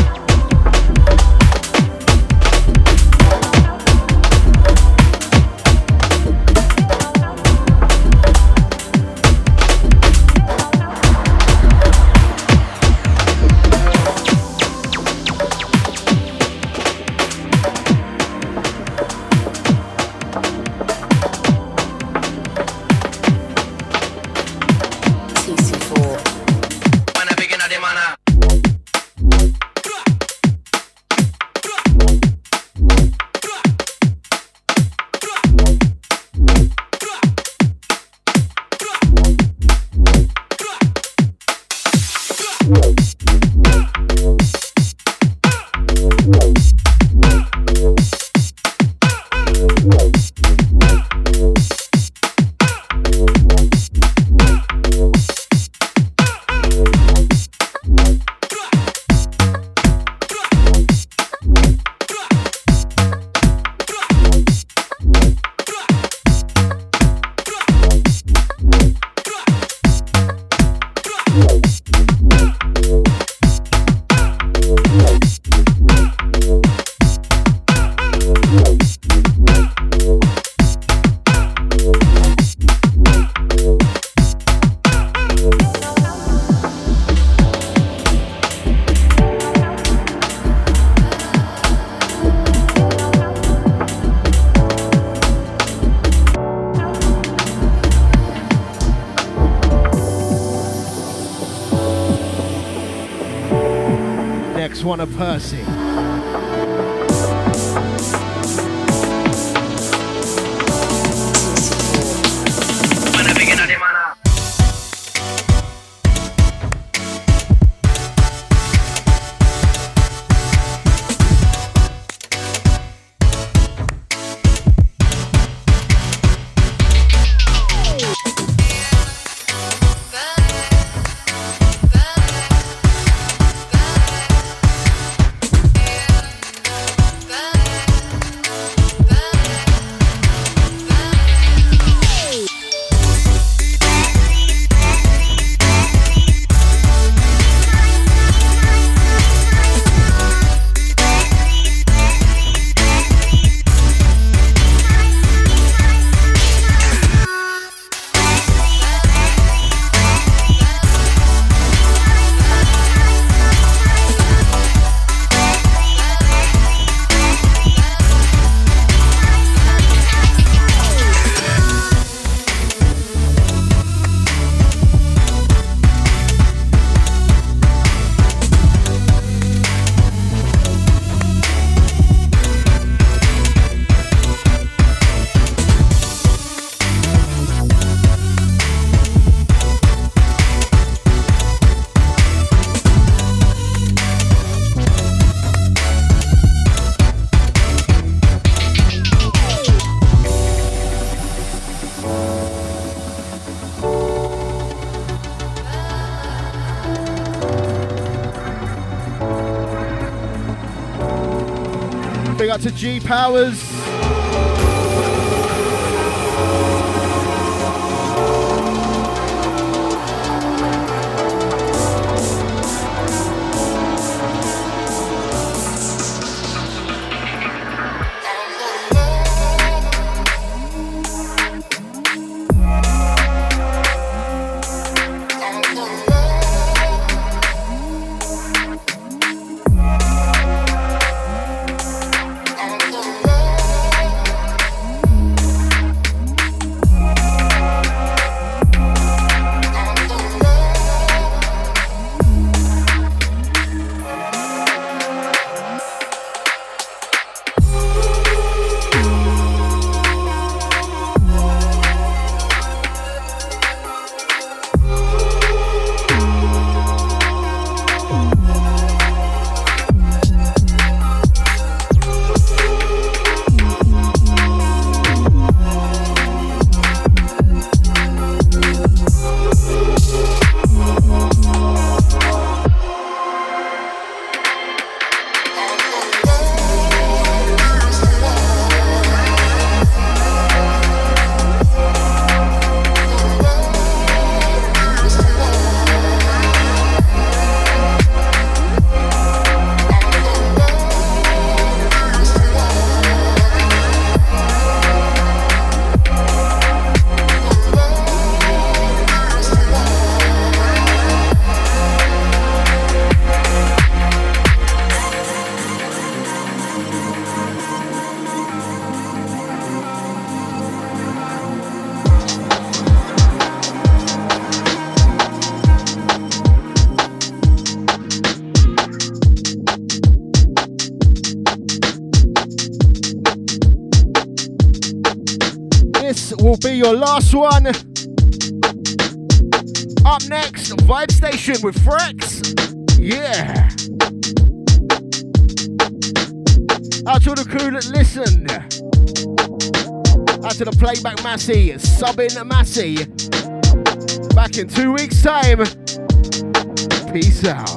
Up to G Powers. Your last one. Up next, Vibe Station with Frex. Yeah. Out to the crew that listened. Out to the playback Massey, subbing Massey. Back in two weeks' time. Peace out.